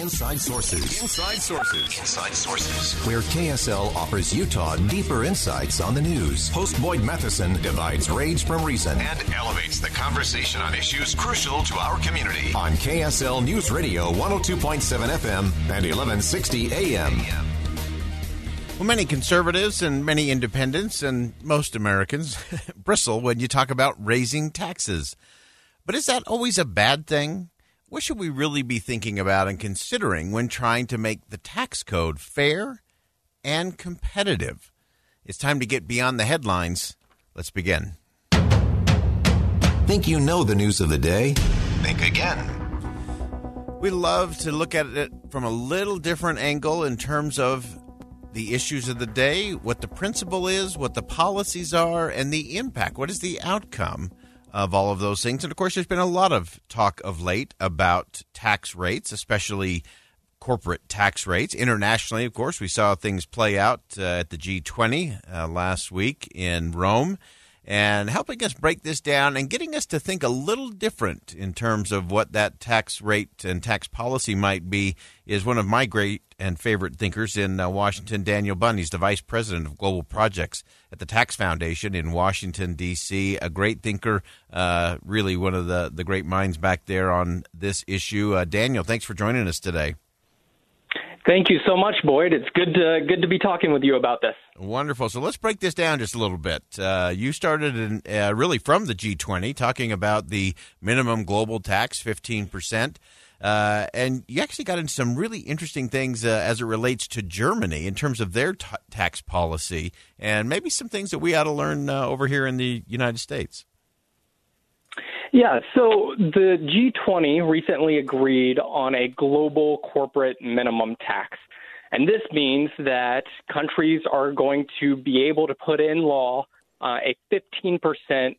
Inside Sources. Inside Sources. Inside Sources. Where KSL offers Utah deeper insights on the news. Host Boyd Matheson divides rage from reason and elevates the conversation on issues crucial to our community. On KSL News Radio 102.7 FM and 1160 AM. Well, many conservatives and many independents and most Americans bristle when you talk about raising taxes. But is that always a bad thing? What should we really be thinking about and considering when trying to make the tax code fair and competitive? It's time to get beyond the headlines. Let's begin. Think you know the news of the day? Think again. We love to look at it from a little different angle in terms of the issues of the day, what the principle is, what the policies are, and the impact. What is the outcome of all of those things? And of course, there's been a lot of talk of late about tax rates, especially corporate tax rates. Internationally, of course, we saw things play out uh, at the G20 uh, last week in Rome. And helping us break this down and getting us to think a little different in terms of what that tax rate and tax policy might be is one of my great and favorite thinkers in uh, Washington, Daniel Bunn. He's the vice president of global projects at the Tax Foundation in Washington, D.C. A great thinker, uh, really one of the, the great minds back there on this issue. Uh, Daniel, thanks for joining us today. Thank you so much, Boyd. It's good to, good to be talking with you about this. Wonderful. So let's break this down just a little bit. Uh, you started in, uh, really from the G20, talking about the minimum global tax, 15%. Uh, and you actually got into some really interesting things uh, as it relates to Germany in terms of their t- tax policy, and maybe some things that we ought to learn uh, over here in the United States. Yeah, so the G20 recently agreed on a global corporate minimum tax. And this means that countries are going to be able to put in law uh, a 15%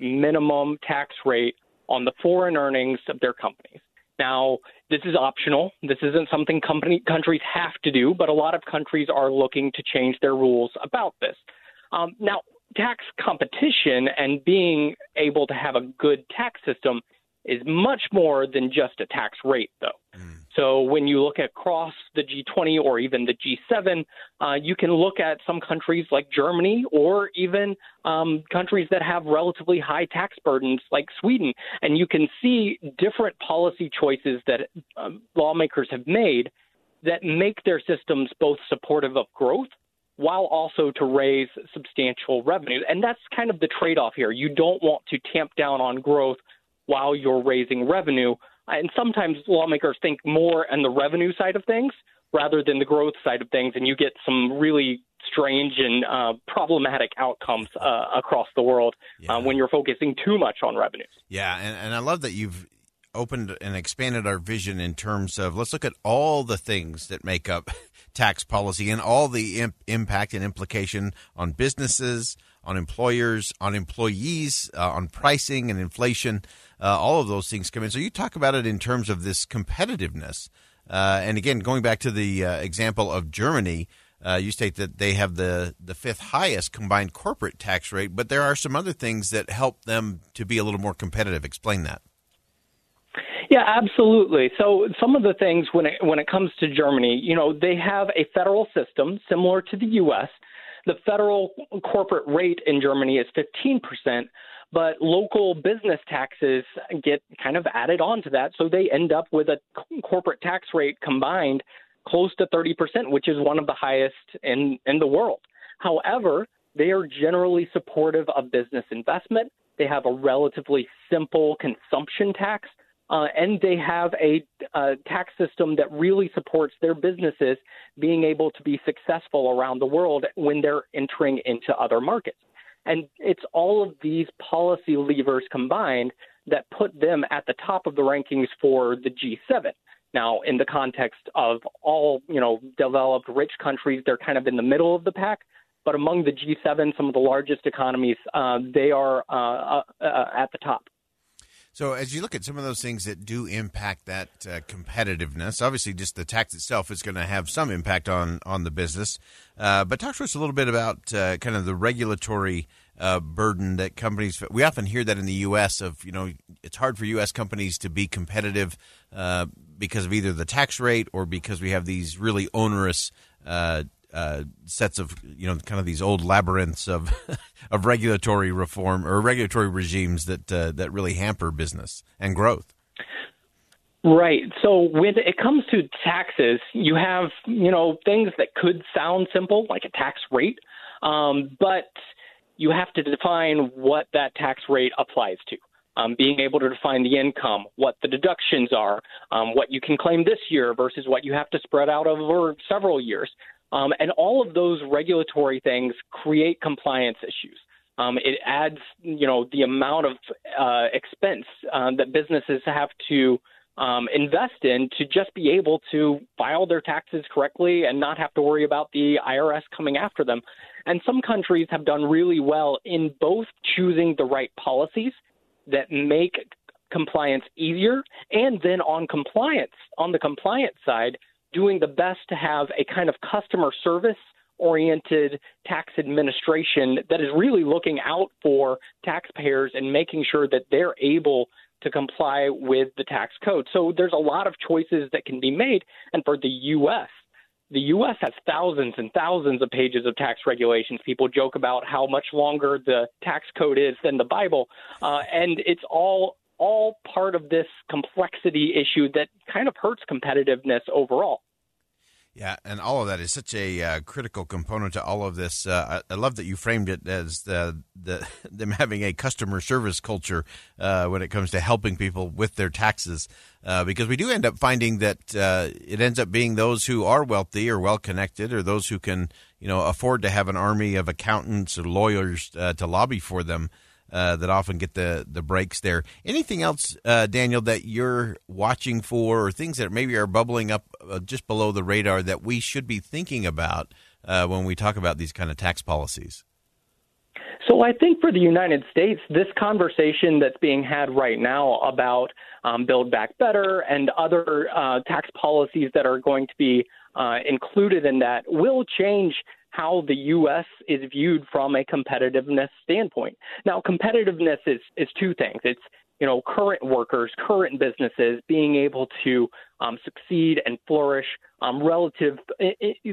minimum tax rate on the foreign earnings of their companies. Now, this is optional. This isn't something company, countries have to do, but a lot of countries are looking to change their rules about this. Um, now, tax competition and being able to have a good tax system is much more than just a tax rate, though. Mm. So when you look across the G20 or even the G7, uh, you can look at some countries like Germany or even um, countries that have relatively high tax burdens like Sweden, and you can see different policy choices that um, lawmakers have made that make their systems both supportive of growth while also to raise substantial revenue. And that's kind of the trade off here. You don't want to tamp down on growth while you're raising revenue. And sometimes lawmakers think more on the revenue side of things rather than the growth side of things, and you get some really strange and uh, problematic outcomes uh, across the world uh, yeah. uh, when you're focusing too much on revenues. Yeah, and, and I love that you've opened and expanded our vision in terms of let's look at all the things that make up tax policy and all the imp- impact and implication on businesses, on employers, on employees, uh, on pricing and inflation. Uh, all of those things come in. So you talk about it in terms of this competitiveness. Uh, and again, going back to the uh, example of Germany, uh, you state that they have the, the fifth highest combined corporate tax rate, but there are some other things that help them to be a little more competitive. Explain that. Yeah, absolutely. So some of the things when it when it comes to Germany, you know, they have a federal system similar to the US. The federal corporate rate in Germany is 15%, but local business taxes get kind of added on to that, so they end up with a corporate tax rate combined close to 30%, which is one of the highest in in the world. However, they are generally supportive of business investment. They have a relatively simple consumption tax, uh, and they have a, a tax system that really supports their businesses being able to be successful around the world when they're entering into other markets. And it's all of these policy levers combined that put them at the top of the rankings for the G7. Now, in the context of all, you know, developed rich countries, they're kind of in the middle of the pack. But among the G7, some of the largest economies, uh, they are uh, uh, uh, at the top. So, as you look at some of those things that do impact that uh, competitiveness, obviously, just the tax itself is going to have some impact on on the business. Uh, but talk to us a little bit about kind of the regulatory uh, burden that companies. We often hear that in the U.S. of you know it's hard for U.S. companies to be competitive uh, because of either the tax rate or because we have these really onerous. Uh, sets of you know kind of these old labyrinths of of regulatory reform or regulatory regimes that uh, that really hamper business and growth. Right. So when it comes to taxes, you have you know things that could sound simple, like a tax rate, um, but you have to define what that tax rate applies to. Um, being able to define the income, what the deductions are, um, what you can claim this year versus what you have to spread out over several years. Um, and all of those regulatory things create compliance issues. Um, it adds, you know, the amount of uh, expense uh, that businesses have to um, invest in to just be able to file their taxes correctly and not have to worry about the IRS coming after them. And some countries have done really well in both choosing the right policies that make compliance easier and then on compliance, on the compliance side, doing the best to have a kind of customer service oriented tax administration that is really looking out for taxpayers and making sure that they're able to comply with the tax code. So there's a lot of choices that can be made. And for the U.S., the U.S. has thousands and thousands of pages of tax regulations. People joke about how much longer the tax code is than the Bible, uh, and it's all all part of this complexity issue that kind of hurts competitiveness overall. Yeah, and all of that is such a uh, critical component to all of this. Uh, I, I, love that you framed it as the, the them having a customer service culture uh, when it comes to helping people with their taxes, uh, because we do end up finding that uh, it ends up being those who are wealthy or well connected, or those who can you know afford to have an army of accountants or lawyers uh, to lobby for them uh, that often get the the breaks there. Anything else, uh, Daniel, that you're watching for, or things that maybe are bubbling up uh, just below the radar that we should be thinking about uh, when we talk about these kind of tax policies? So I think for the United States, this conversation that's being had right now about um, Build Back Better and other uh, tax policies that are going to be uh, included in that will change how the U.S. is viewed from a competitiveness standpoint. Now, competitiveness is, is two things. It's you know current workers, current businesses being able to um, succeed and flourish um, relative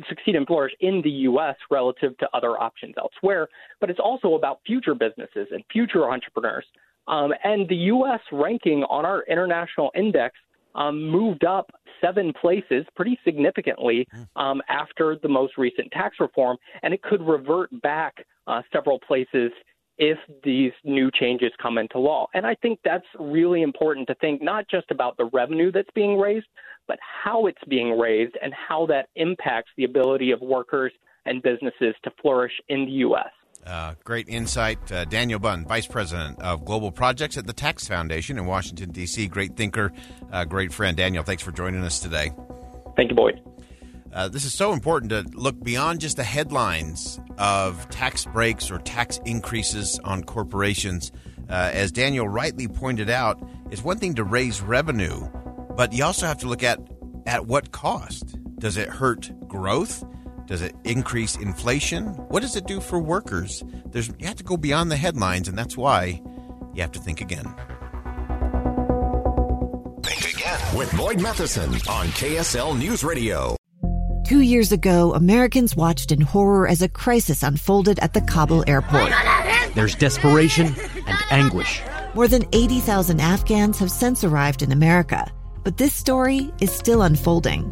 succeed and flourish in the U.S. relative to other options elsewhere. But it's also about future businesses and future entrepreneurs. Um, and the U.S. ranking on our international index um, moved up seven places pretty significantly hmm. um, after the most recent tax reform, and it could revert back uh, several places if these new changes come into law. And I think that's really important to think not just about the revenue that's being raised, but how it's being raised and how that impacts the ability of workers and businesses to flourish in the U.S. Uh, great insight. Uh, Daniel Bunn, Vice President of Global Projects at the Tax Foundation in Washington, D.C. Great thinker, uh, great friend. Daniel, thanks for joining us today. Thank you, Boyd. Uh, this is so important to look beyond just the headlines of tax breaks or tax increases on corporations. Uh, as Daniel rightly pointed out, it's one thing to raise revenue, but you also have to look at at what cost. Does it hurt growth? Does it increase inflation? What does it do for workers? There's, you have to go beyond the headlines, and that's why you have to think again. Think again with Boyd Matheson on KSL News Radio. Two years ago, Americans watched in horror as a crisis unfolded at the Kabul airport. There's desperation and anguish. More than 80,000 Afghans have since arrived in America, but this story is still unfolding.